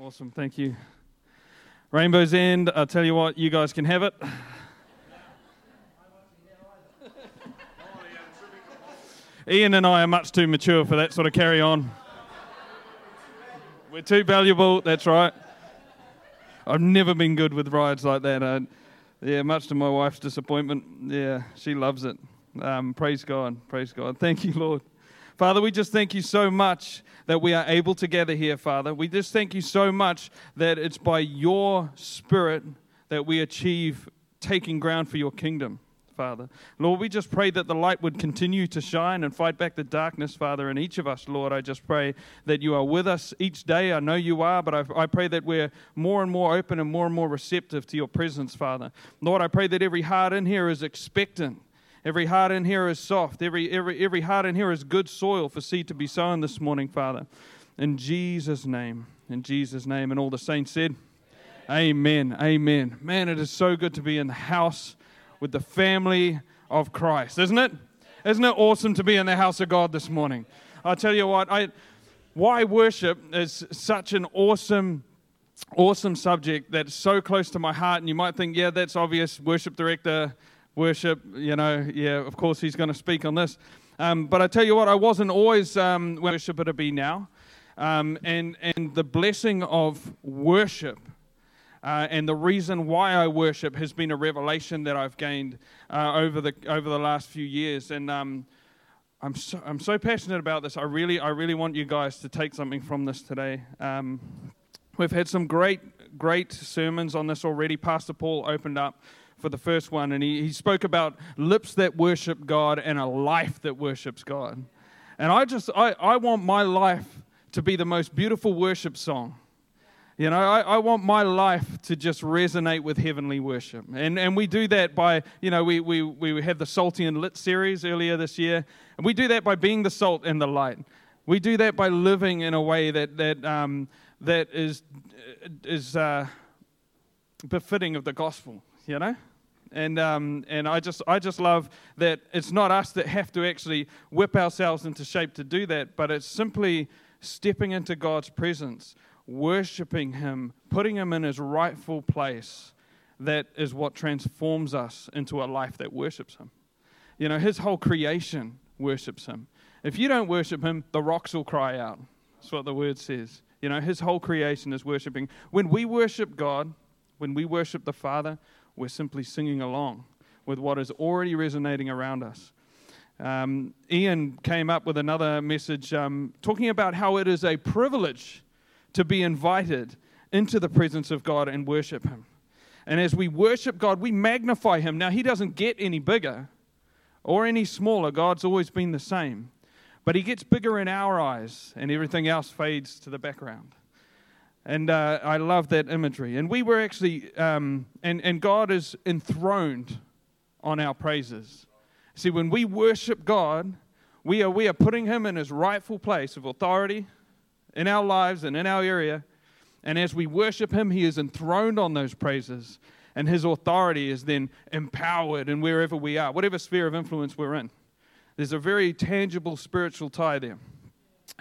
Awesome, thank you. Rainbow's End, I'll tell you what, you guys can have it. Ian and I are much too mature for that sort of carry on. We're too valuable, that's right. I've never been good with rides like that. Uh, yeah, much to my wife's disappointment. Yeah, she loves it. Um, praise God, praise God. Thank you, Lord. Father, we just thank you so much that we are able to gather here, Father. We just thank you so much that it's by your Spirit that we achieve taking ground for your kingdom. Father. Lord, we just pray that the light would continue to shine and fight back the darkness, Father, in each of us, Lord. I just pray that you are with us each day. I know you are, but I, I pray that we're more and more open and more and more receptive to your presence, Father. Lord, I pray that every heart in here is expectant. Every heart in here is soft. Every, every, every heart in here is good soil for seed to be sown this morning, Father. In Jesus' name. In Jesus' name. And all the saints said, Amen. Amen. Man, it is so good to be in the house with the family of Christ, isn't it? Isn't it awesome to be in the house of God this morning? I'll tell you what, I, why worship is such an awesome, awesome subject that's so close to my heart. And you might think, yeah, that's obvious. Worship director, worship, you know, yeah, of course he's going to speak on this. Um, but I tell you what, I wasn't always um, worshiper to be now. Um, and, and the blessing of worship uh, and the reason why I worship has been a revelation that I've gained uh, over, the, over the last few years. And um, I'm, so, I'm so passionate about this. I really, I really want you guys to take something from this today. Um, we've had some great, great sermons on this already. Pastor Paul opened up for the first one, and he, he spoke about lips that worship God and a life that worships God. And I just, I, I want my life to be the most beautiful worship song you know, I, I, want my life to just resonate with heavenly worship. And, and we do that by, you know, we, we, we had the Salty and Lit series earlier this year. And we do that by being the salt and the light. We do that by living in a way that, that, um, that is, is uh, befitting of the gospel, you know? And, um, and I, just, I just love that it's not us that have to actually whip ourselves into shape to do that, but it's simply stepping into God's presence worshiping Him, putting Him in His rightful place, that is what transforms us into a life that worships Him. You know, His whole creation worships Him. If you don't worship Him, the rocks will cry out. That's what the word says. You know, His whole creation is worshiping. When we worship God, when we worship the Father, we're simply singing along with what is already resonating around us. Um, Ian came up with another message um, talking about how it is a privilege to be invited into the presence of God and worship Him. And as we worship God, we magnify Him. Now, He doesn't get any bigger or any smaller, God's always been the same. But He gets bigger in our eyes, and everything else fades to the background. And uh, I love that imagery. And we were actually, um, and, and God is enthroned on our praises. See, when we worship God, we are, we are putting Him in His rightful place of authority in our lives and in our area. And as we worship Him, He is enthroned on those praises, and His authority is then empowered in wherever we are, whatever sphere of influence we're in. There's a very tangible spiritual tie there.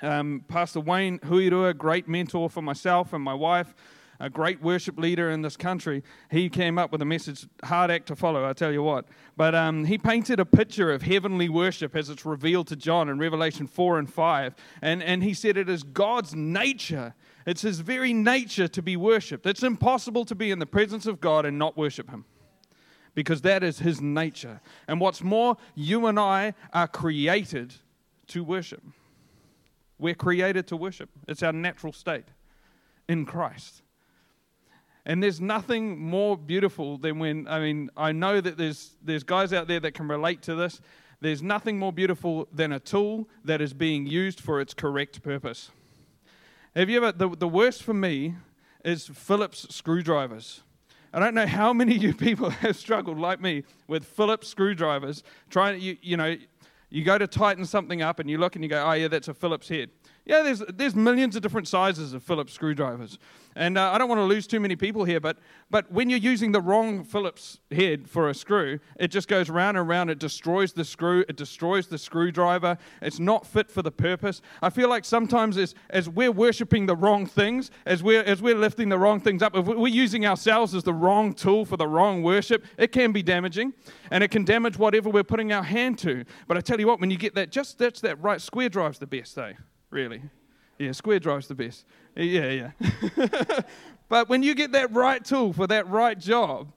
Um, Pastor Wayne Huirua, great mentor for myself and my wife, a great worship leader in this country, he came up with a message, hard act to follow, I tell you what. But um, he painted a picture of heavenly worship as it's revealed to John in Revelation 4 and 5. And, and he said it is God's nature, it's his very nature to be worshiped. It's impossible to be in the presence of God and not worship him because that is his nature. And what's more, you and I are created to worship. We're created to worship, it's our natural state in Christ. And there's nothing more beautiful than when, I mean, I know that there's, there's guys out there that can relate to this. There's nothing more beautiful than a tool that is being used for its correct purpose. Have you ever, the, the worst for me is Phillips screwdrivers. I don't know how many of you people have struggled like me with Phillips screwdrivers. Trying, you, you know, you go to tighten something up and you look and you go, oh yeah, that's a Phillips head. Yeah, there's, there's millions of different sizes of Phillips screwdrivers. And uh, I don't want to lose too many people here, but, but when you're using the wrong Phillips head for a screw, it just goes round and round. It destroys the screw, it destroys the screwdriver. It's not fit for the purpose. I feel like sometimes as, as we're worshiping the wrong things, as we're, as we're lifting the wrong things up, if we're using ourselves as the wrong tool for the wrong worship, it can be damaging and it can damage whatever we're putting our hand to. But I tell you what, when you get that, just that's that right, square drive's the best, eh? Really. Yeah, square drive's the best. Yeah, yeah. but when you get that right tool for that right job,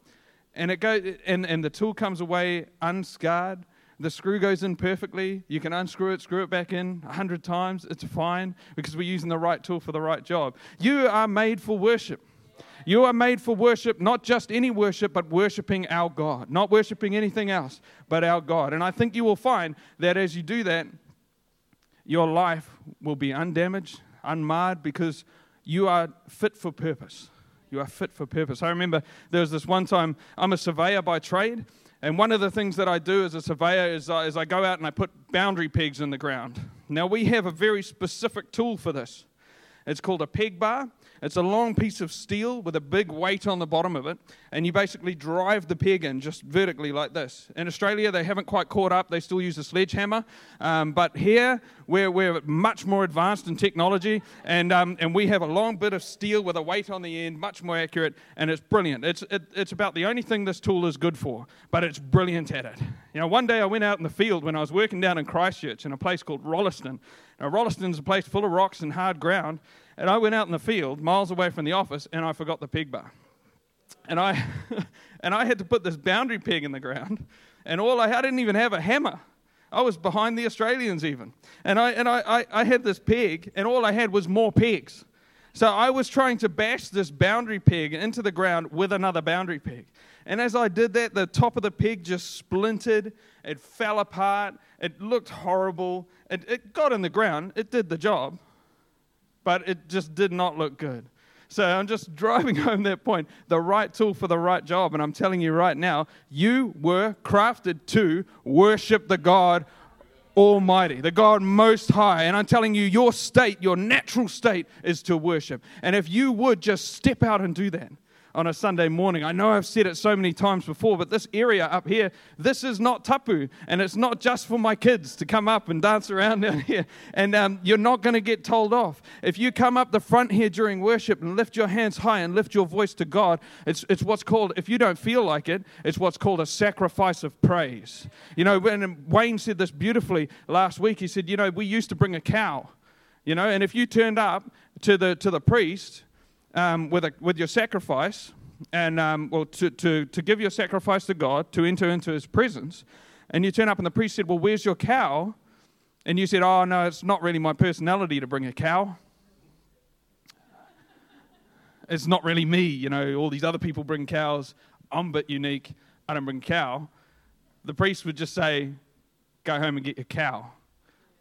and it goes, and, and the tool comes away unscarred, the screw goes in perfectly. You can unscrew it, screw it back in a hundred times. It's fine because we're using the right tool for the right job. You are made for worship. You are made for worship, not just any worship, but worshiping our God. Not worshiping anything else, but our God. And I think you will find that as you do that, your life will be undamaged, unmarred, because you are fit for purpose. You are fit for purpose. I remember there was this one time, I'm a surveyor by trade, and one of the things that I do as a surveyor is, uh, is I go out and I put boundary pegs in the ground. Now, we have a very specific tool for this. It's called a peg bar, it's a long piece of steel with a big weight on the bottom of it, and you basically drive the peg in just vertically like this. In Australia, they haven't quite caught up, they still use a sledgehammer, um, but here we're, we're much more advanced in technology, and, um, and we have a long bit of steel with a weight on the end, much more accurate, and it's brilliant. It's, it, it's about the only thing this tool is good for, but it's brilliant at it. You know, one day I went out in the field when I was working down in Christchurch in a place called Rolleston. Now, Rolleston's a place full of rocks and hard ground, and I went out in the field, miles away from the office, and I forgot the peg bar. And I, and I had to put this boundary peg in the ground, and all I, I didn't even have a hammer. I was behind the Australians even. And, I, and I, I, I had this peg, and all I had was more pegs. So I was trying to bash this boundary peg into the ground with another boundary peg. And as I did that, the top of the peg just splintered. It fell apart. It looked horrible. It, it got in the ground. It did the job but it just did not look good. So I'm just driving home that point the right tool for the right job. And I'm telling you right now, you were crafted to worship the God Almighty, the God Most High. And I'm telling you, your state, your natural state, is to worship. And if you would just step out and do that, on a Sunday morning. I know I've said it so many times before, but this area up here, this is not tapu, and it's not just for my kids to come up and dance around down here. And um, you're not going to get told off. If you come up the front here during worship and lift your hands high and lift your voice to God, it's, it's what's called, if you don't feel like it, it's what's called a sacrifice of praise. You know, when Wayne said this beautifully last week, he said, You know, we used to bring a cow, you know, and if you turned up to the, to the priest, um, with, a, with your sacrifice, and um, well, to, to, to give your sacrifice to God, to enter into His presence, and you turn up and the priest said, Well, where's your cow? And you said, Oh, no, it's not really my personality to bring a cow. It's not really me, you know, all these other people bring cows. I'm a bit unique. I don't bring cow. The priest would just say, Go home and get your cow.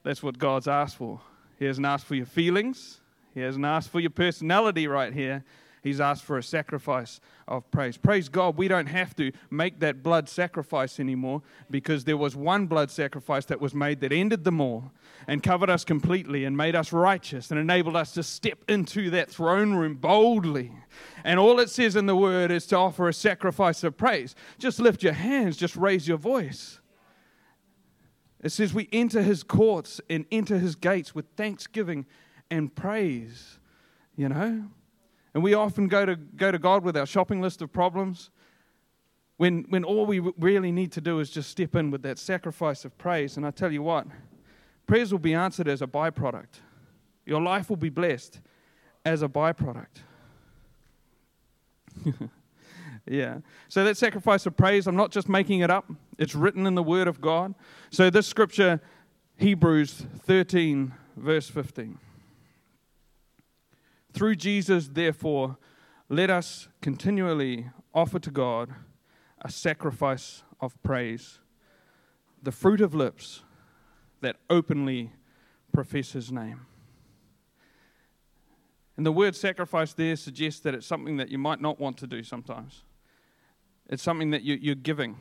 That's what God's asked for. He hasn't asked for your feelings, he hasn't asked for your personality right here. He's asked for a sacrifice of praise. Praise God, we don't have to make that blood sacrifice anymore because there was one blood sacrifice that was made that ended them all and covered us completely and made us righteous and enabled us to step into that throne room boldly. And all it says in the word is to offer a sacrifice of praise. Just lift your hands, just raise your voice. It says we enter his courts and enter his gates with thanksgiving and praise, you know? And we often go to, go to God with our shopping list of problems when, when all we really need to do is just step in with that sacrifice of praise. And I tell you what, prayers will be answered as a byproduct. Your life will be blessed as a byproduct. yeah. So that sacrifice of praise, I'm not just making it up, it's written in the Word of God. So this scripture, Hebrews 13, verse 15. Through Jesus, therefore, let us continually offer to God a sacrifice of praise, the fruit of lips that openly profess his name. And the word sacrifice there suggests that it's something that you might not want to do sometimes. It's something that you, are giving,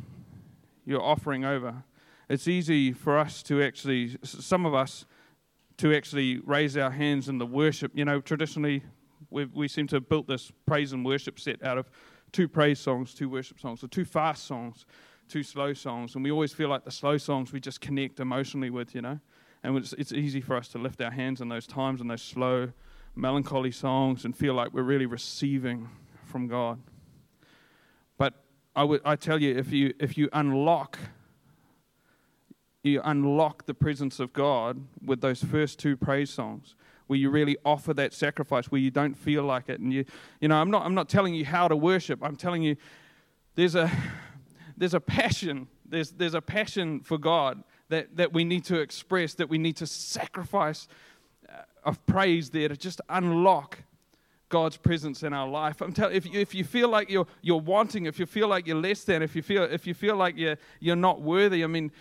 you're offering over. It's easy for us to actually, some of us, to actually raise our hands in the worship. You know, traditionally, we we seem to have built this praise and worship set out of two praise songs, two worship songs, or two fast songs, two slow songs. And we always feel like the slow songs we just connect emotionally with, you know. And it's, it's easy for us to lift our hands in those times, in those slow, melancholy songs, and feel like we're really receiving from God. But I, would, I tell you, if you, if you unlock you unlock the presence of God with those first two praise songs where you really offer that sacrifice where you don't feel like it. And you you know I'm not I'm not telling you how to worship. I'm telling you there's a there's a passion. There's there's a passion for God that that we need to express that we need to sacrifice uh, of praise there to just unlock God's presence in our life. I'm telling if you, if you feel like you're you're wanting, if you feel like you're less than, if you feel if you feel like you're you're not worthy, I mean,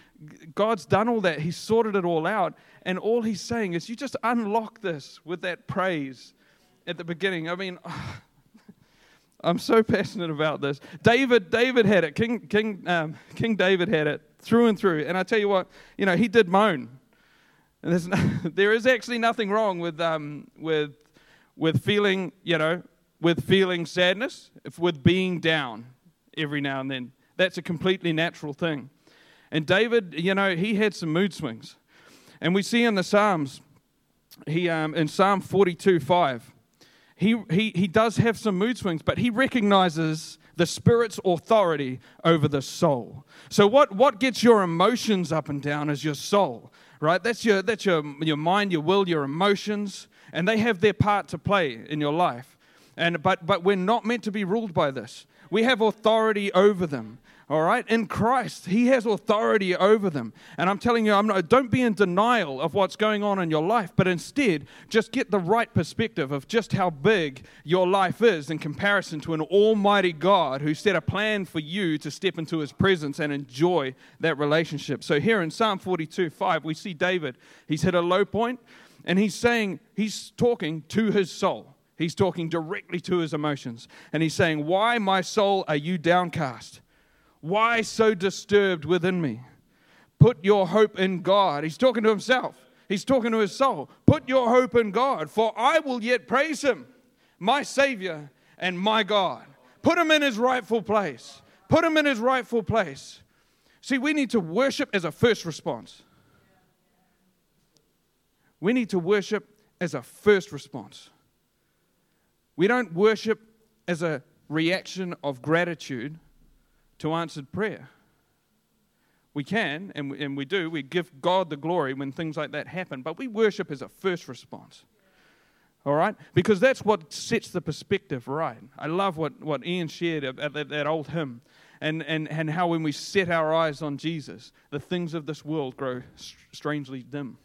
God's done all that. He's sorted it all out, and all He's saying is, you just unlock this with that praise at the beginning. I mean. I'm so passionate about this. David, David had it. King, King, um, King David had it through and through. And I tell you what, you know, he did moan. And there's no, there is actually nothing wrong with, um, with with feeling, you know, with feeling sadness, if with being down every now and then. That's a completely natural thing. And David, you know, he had some mood swings. And we see in the Psalms, he um, in Psalm 42 5, he, he, he does have some mood swings, but he recognizes the Spirit's authority over the soul. So, what, what gets your emotions up and down is your soul, right? That's your, that's your, your mind, your will, your emotions and they have their part to play in your life. And, but, but we're not meant to be ruled by this. We have authority over them. All right? In Christ, He has authority over them. And I'm telling you, I'm not, don't be in denial of what's going on in your life, but instead, just get the right perspective of just how big your life is in comparison to an almighty God who set a plan for you to step into His presence and enjoy that relationship. So here in Psalm 42 5, we see David. He's hit a low point. And he's saying, he's talking to his soul. He's talking directly to his emotions. And he's saying, Why, my soul, are you downcast? Why so disturbed within me? Put your hope in God. He's talking to himself. He's talking to his soul. Put your hope in God, for I will yet praise him, my Savior and my God. Put him in his rightful place. Put him in his rightful place. See, we need to worship as a first response. We need to worship as a first response. We don't worship as a reaction of gratitude to answered prayer. We can, and we, and we do, we give God the glory when things like that happen, but we worship as a first response. All right? Because that's what sets the perspective right. I love what, what Ian shared at that, that old hymn and, and, and how when we set our eyes on Jesus, the things of this world grow strangely dim.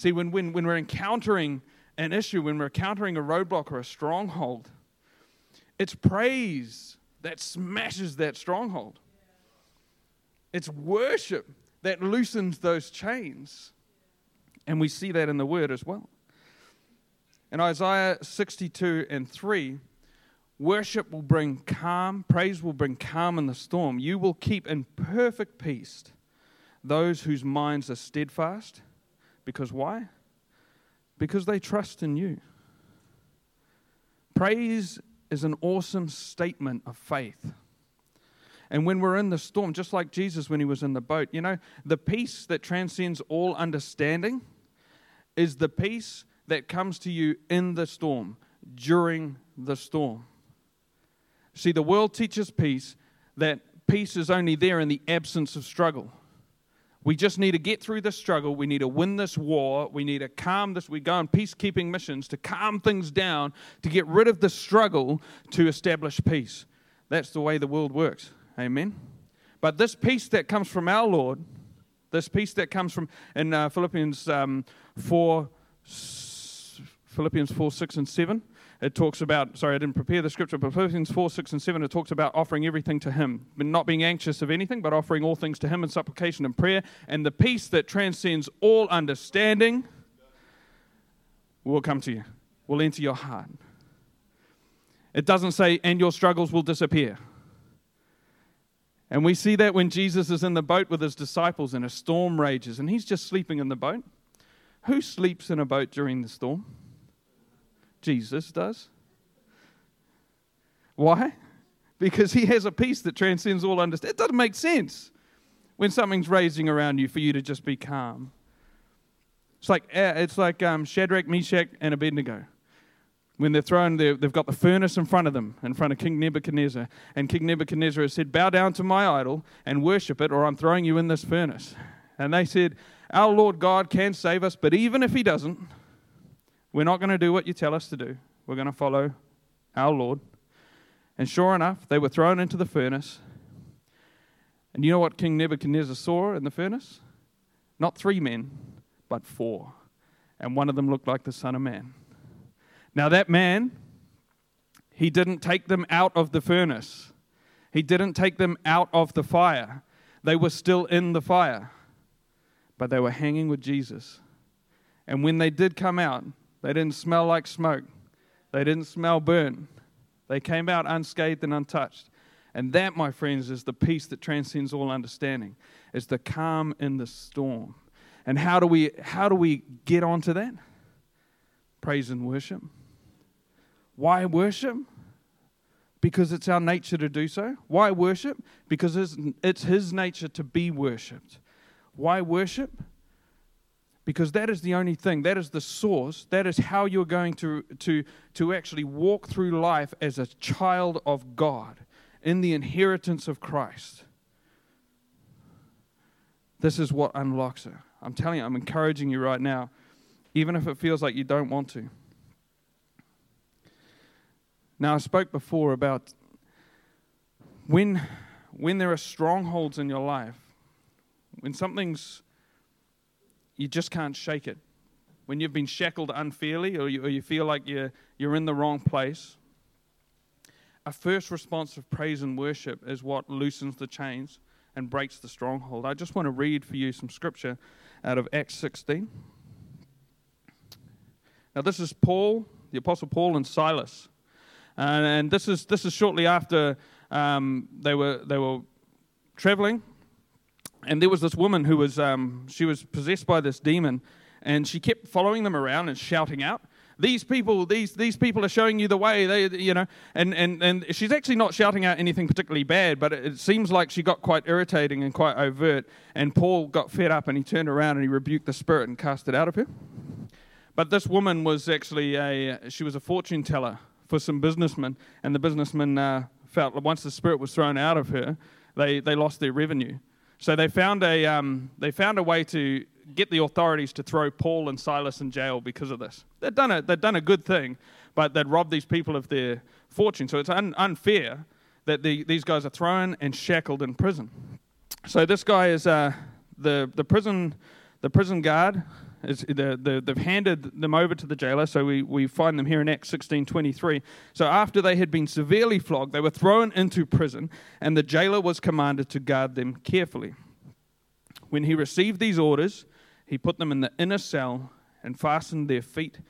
See, when, when, when we're encountering an issue, when we're encountering a roadblock or a stronghold, it's praise that smashes that stronghold. It's worship that loosens those chains. And we see that in the word as well. In Isaiah 62 and 3, worship will bring calm, praise will bring calm in the storm. You will keep in perfect peace those whose minds are steadfast because why? Because they trust in you. Praise is an awesome statement of faith. And when we're in the storm, just like Jesus when he was in the boat, you know, the peace that transcends all understanding is the peace that comes to you in the storm, during the storm. See, the world teaches peace that peace is only there in the absence of struggle. We just need to get through this struggle. We need to win this war. We need to calm this. We go on peacekeeping missions to calm things down, to get rid of the struggle to establish peace. That's the way the world works. Amen. But this peace that comes from our Lord, this peace that comes from in uh, Philippians um, 4, Philippians 4, 6, and 7, it talks about, sorry, I didn't prepare the scripture, but Philippians 4, 6, and 7, it talks about offering everything to Him, not being anxious of anything, but offering all things to Him in supplication and prayer. And the peace that transcends all understanding will come to you, will enter your heart. It doesn't say, and your struggles will disappear. And we see that when Jesus is in the boat with his disciples and a storm rages, and he's just sleeping in the boat. Who sleeps in a boat during the storm? Jesus does. Why? Because he has a peace that transcends all understanding. It doesn't make sense when something's raging around you for you to just be calm. It's like, eh, it's like um, Shadrach, Meshach, and Abednego. When they're thrown, they they've got the furnace in front of them, in front of King Nebuchadnezzar. And King Nebuchadnezzar has said, Bow down to my idol and worship it, or I'm throwing you in this furnace. And they said, Our Lord God can save us, but even if He doesn't, we're not going to do what you tell us to do. We're going to follow our Lord. And sure enough, they were thrown into the furnace. And you know what King Nebuchadnezzar saw in the furnace? Not three men, but four. And one of them looked like the Son of Man. Now, that man, he didn't take them out of the furnace, he didn't take them out of the fire. They were still in the fire, but they were hanging with Jesus. And when they did come out, they didn't smell like smoke, they didn't smell burnt. They came out unscathed and untouched. And that, my friends, is the peace that transcends all understanding. It's the calm in the storm. And how do we how do we get onto that? Praise and worship. Why worship? Because it's our nature to do so. Why worship? Because it's, it's His nature to be worshipped. Why worship? Because that is the only thing, that is the source, that is how you're going to, to, to actually walk through life as a child of God in the inheritance of Christ. This is what unlocks it. I'm telling you, I'm encouraging you right now, even if it feels like you don't want to. Now, I spoke before about when, when there are strongholds in your life, when something's, you just can't shake it. When you've been shackled unfairly or you, or you feel like you're, you're in the wrong place, a first response of praise and worship is what loosens the chains and breaks the stronghold. I just want to read for you some scripture out of Acts 16. Now, this is Paul, the Apostle Paul, and Silas. And, and this, is, this is shortly after um, they, were, they were traveling. And there was this woman who was, um, she was possessed by this demon. And she kept following them around and shouting out these people, these, these people are showing you the way. They, you know, and, and, and she's actually not shouting out anything particularly bad, but it, it seems like she got quite irritating and quite overt. And Paul got fed up and he turned around and he rebuked the spirit and cast it out of her. But this woman was actually a, she was a fortune teller for some businessmen, and the businessmen uh, felt once the spirit was thrown out of her, they, they lost their revenue. So they found a, um, they found a way to get the authorities to throw Paul and Silas in jail because of this. They'd done a, they'd done a good thing, but they'd robbed these people of their fortune. So it's un, unfair that the, these guys are thrown and shackled in prison. So this guy is uh, the, the, prison, the prison guard. The, the, they've handed them over to the jailer, so we, we find them here in Acts 16.23. So after they had been severely flogged, they were thrown into prison, and the jailer was commanded to guard them carefully. When he received these orders, he put them in the inner cell and fastened their feet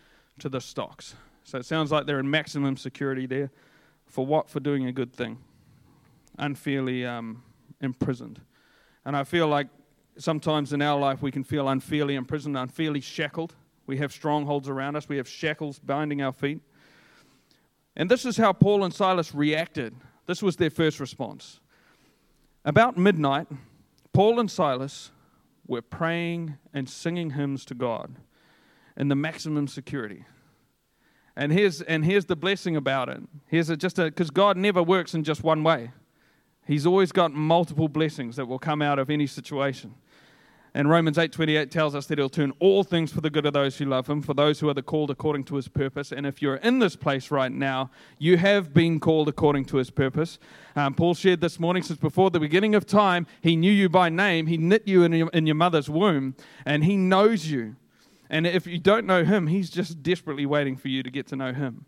to the stocks. So it sounds like they're in maximum security there. For what? For doing a good thing. Unfairly um, imprisoned. And I feel like sometimes in our life we can feel unfairly imprisoned, unfairly shackled. We have strongholds around us, we have shackles binding our feet. And this is how Paul and Silas reacted. This was their first response. About midnight, Paul and Silas we're praying and singing hymns to God in the maximum security. And here's, and here's the blessing about it. Here's a, just because God never works in just one way. He's always got multiple blessings that will come out of any situation. And Romans 8:28 tells us that he'll turn all things for the good of those who love him, for those who are the called according to his purpose. And if you're in this place right now, you have been called according to his purpose. Um, Paul shared this morning, since before the beginning of time, he knew you by name. He knit you in your, in your mother's womb, and he knows you. And if you don't know him, he's just desperately waiting for you to get to know him.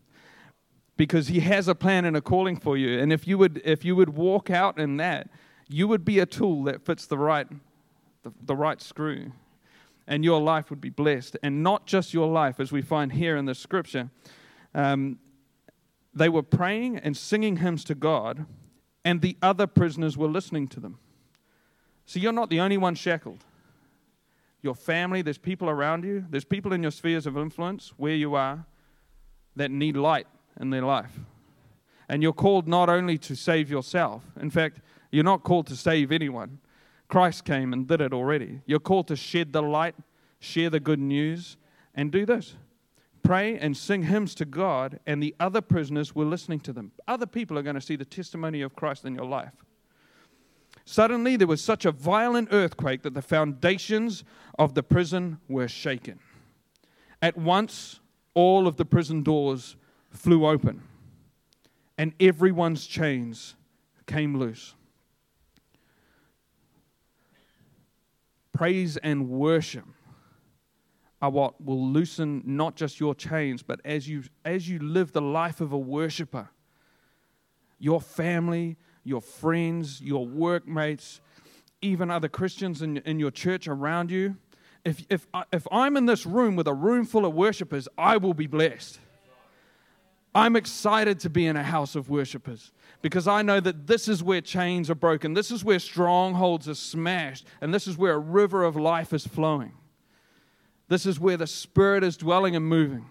Because he has a plan and a calling for you. And if you would if you would walk out in that, you would be a tool that fits the right the, right screw, and your life would be blessed. And not just your life, as we find here in the scripture. Um, they were praying and singing hymns to God, and the other prisoners were listening to them. So you're not the only one shackled. your family, there's people around you, there's people in your spheres of influence where you are that need light in their life. And you're called not only to save yourself, in fact, you're not called to save anyone. Christ came and did it already. You're called to shed the light, share the good news, and do this pray and sing hymns to God, and the other prisoners were listening to them. Other people are going to see the testimony of Christ in your life. Suddenly, there was such a violent earthquake that the foundations of the prison were shaken. At once, all of the prison doors flew open, and everyone's chains came loose. Praise and worship are what will loosen not just your chains, but as you, as you live the life of a worshiper, your family, your friends, your workmates, even other Christians in, in your church around you. If, if, if I'm in this room with a room full of worshipers, I will be blessed. I'm excited to be in a house of worshipers because I know that this is where chains are broken, this is where strongholds are smashed, and this is where a river of life is flowing. This is where the Spirit is dwelling and moving.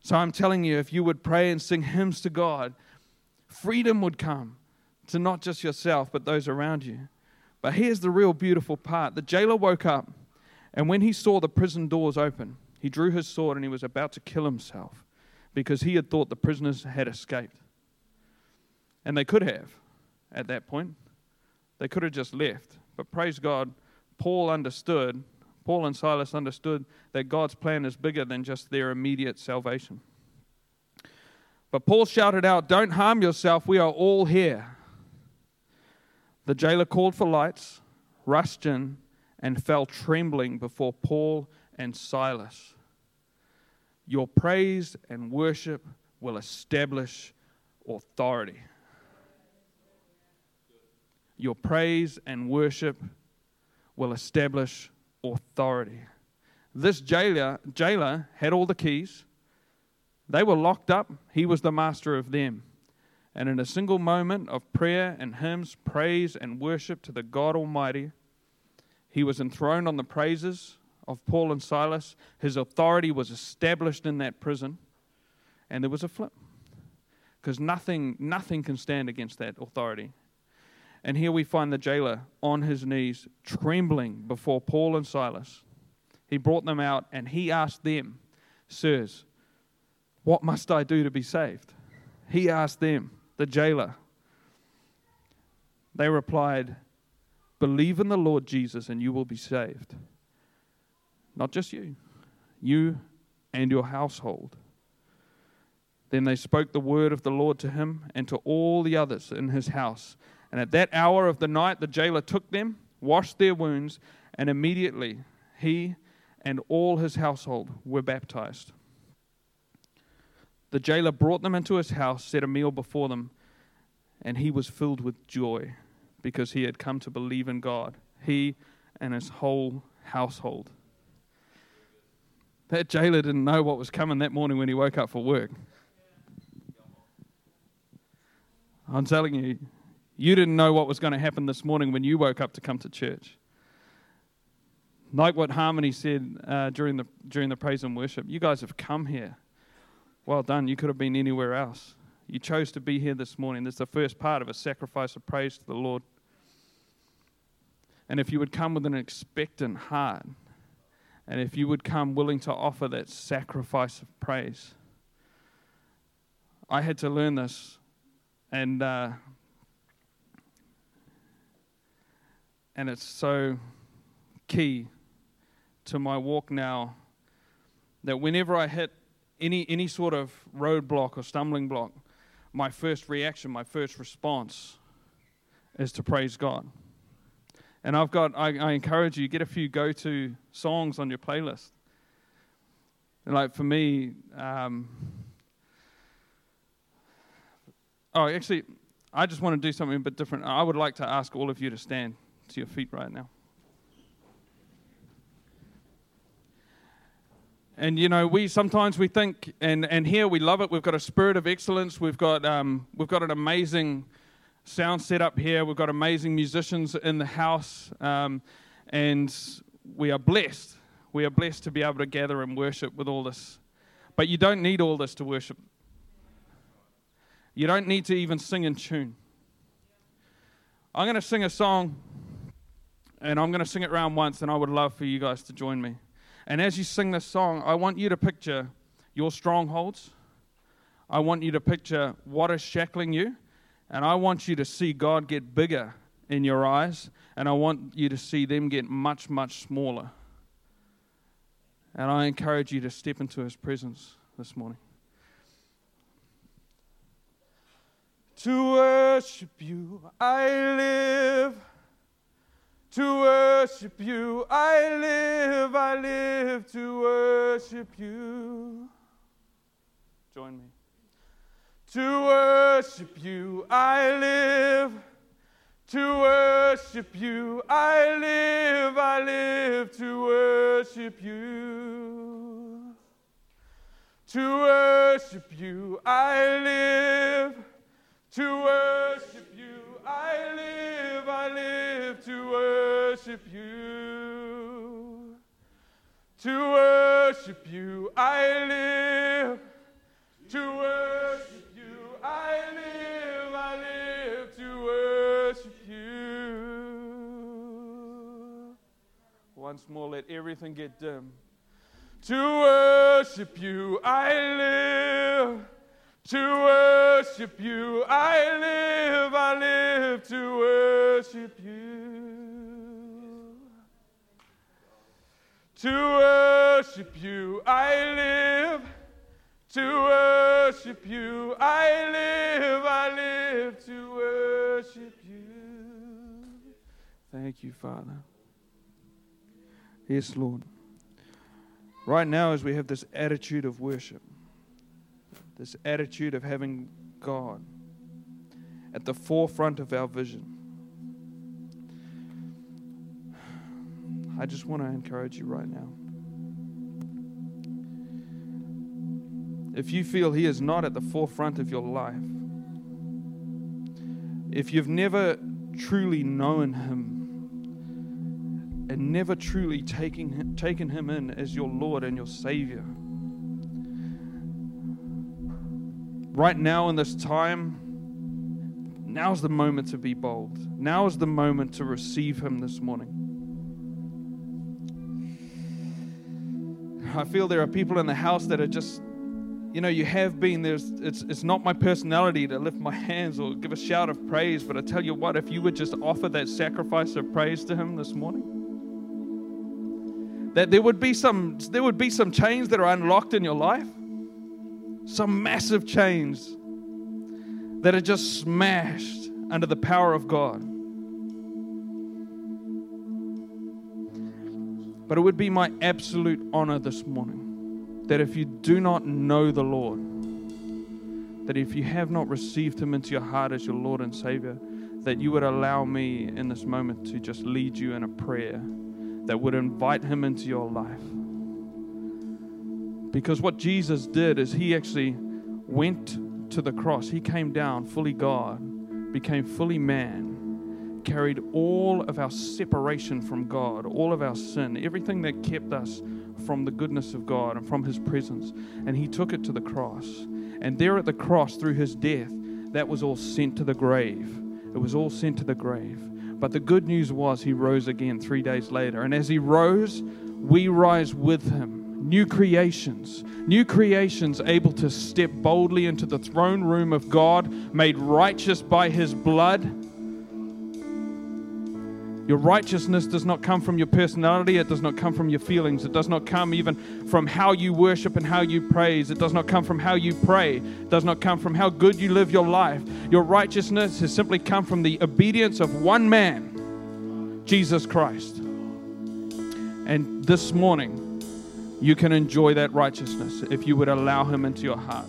So I'm telling you, if you would pray and sing hymns to God, freedom would come to not just yourself, but those around you. But here's the real beautiful part the jailer woke up, and when he saw the prison doors open, he drew his sword and he was about to kill himself because he had thought the prisoners had escaped. And they could have at that point. They could have just left. But praise God, Paul understood, Paul and Silas understood that God's plan is bigger than just their immediate salvation. But Paul shouted out, Don't harm yourself, we are all here. The jailer called for lights, rushed in, and fell trembling before Paul and Silas. Your praise and worship will establish authority. Your praise and worship will establish authority. This jailer, jailer had all the keys. They were locked up. He was the master of them. And in a single moment of prayer and hymns, praise and worship to the God Almighty, he was enthroned on the praises of Paul and Silas. His authority was established in that prison, and there was a flip. Because nothing, nothing can stand against that authority. And here we find the jailer on his knees, trembling before Paul and Silas. He brought them out and he asked them, Sirs, what must I do to be saved? He asked them the jailer. They replied, Believe in the Lord Jesus and you will be saved. Not just you, you and your household. Then they spoke the word of the Lord to him and to all the others in his house. And at that hour of the night, the jailer took them, washed their wounds, and immediately he and all his household were baptized. The jailer brought them into his house, set a meal before them, and he was filled with joy because he had come to believe in God, he and his whole household. That jailer didn't know what was coming that morning when he woke up for work. I'm telling you, you didn't know what was going to happen this morning when you woke up to come to church. Like what Harmony said uh, during, the, during the praise and worship, you guys have come here well done. You could have been anywhere else. You chose to be here this morning. That's the first part of a sacrifice of praise to the Lord. And if you would come with an expectant heart, and if you would come willing to offer that sacrifice of praise, I had to learn this, and uh, and it's so key to my walk now that whenever I hit any, any sort of roadblock or stumbling block, my first reaction, my first response is to praise God. And I've got, I, I encourage you, get a few go to songs on your playlist. Like for me, um, oh, actually, I just want to do something a bit different. I would like to ask all of you to stand to your feet right now. And you know, we sometimes we think, and, and here we love it. We've got a spirit of excellence. We've got um, we've got an amazing sound set up here. We've got amazing musicians in the house, um, and we are blessed. We are blessed to be able to gather and worship with all this. But you don't need all this to worship. You don't need to even sing in tune. I'm going to sing a song, and I'm going to sing it round once, and I would love for you guys to join me. And as you sing this song, I want you to picture your strongholds. I want you to picture what is shackling you. And I want you to see God get bigger in your eyes. And I want you to see them get much, much smaller. And I encourage you to step into His presence this morning. To worship you, I live. To worship you, I live, I live to worship you. Join me. To worship you, I live. To worship you, I live, I live to worship you. To worship you, I live. To worship you, I live, I live to worship you. To worship you, I live. To worship Once more, let everything get dim. To worship you, I live. To worship you, I live, I live to worship you. To worship you, I live. To worship you, I live, I live to worship you. Thank you, Father. Yes, Lord. Right now, as we have this attitude of worship, this attitude of having God at the forefront of our vision. I just want to encourage you right now. If you feel He is not at the forefront of your life, if you've never truly known Him and never truly taking, taken Him in as your Lord and your Savior, right now in this time, now's the moment to be bold. Now is the moment to receive Him this morning. I feel there are people in the house that are just, you know, you have been. There's, it's, it's not my personality to lift my hands or give a shout of praise, but I tell you what, if you would just offer that sacrifice of praise to Him this morning, that there would be some, there would be some chains that are unlocked in your life some massive chains that are just smashed under the power of God. But it would be my absolute honor this morning that if you do not know the Lord, that if you have not received Him into your heart as your Lord and Savior, that you would allow me in this moment to just lead you in a prayer that would invite Him into your life. Because what Jesus did is he actually went to the cross. He came down fully God, became fully man, carried all of our separation from God, all of our sin, everything that kept us from the goodness of God and from his presence. And he took it to the cross. And there at the cross, through his death, that was all sent to the grave. It was all sent to the grave. But the good news was he rose again three days later. And as he rose, we rise with him new creations, new creations able to step boldly into the throne room of God, made righteous by his blood. Your righteousness does not come from your personality. It does not come from your feelings. It does not come even from how you worship and how you praise. It does not come from how you pray. It does not come from how good you live your life. Your righteousness has simply come from the obedience of one man, Jesus Christ. And this morning, you can enjoy that righteousness if you would allow Him into your heart.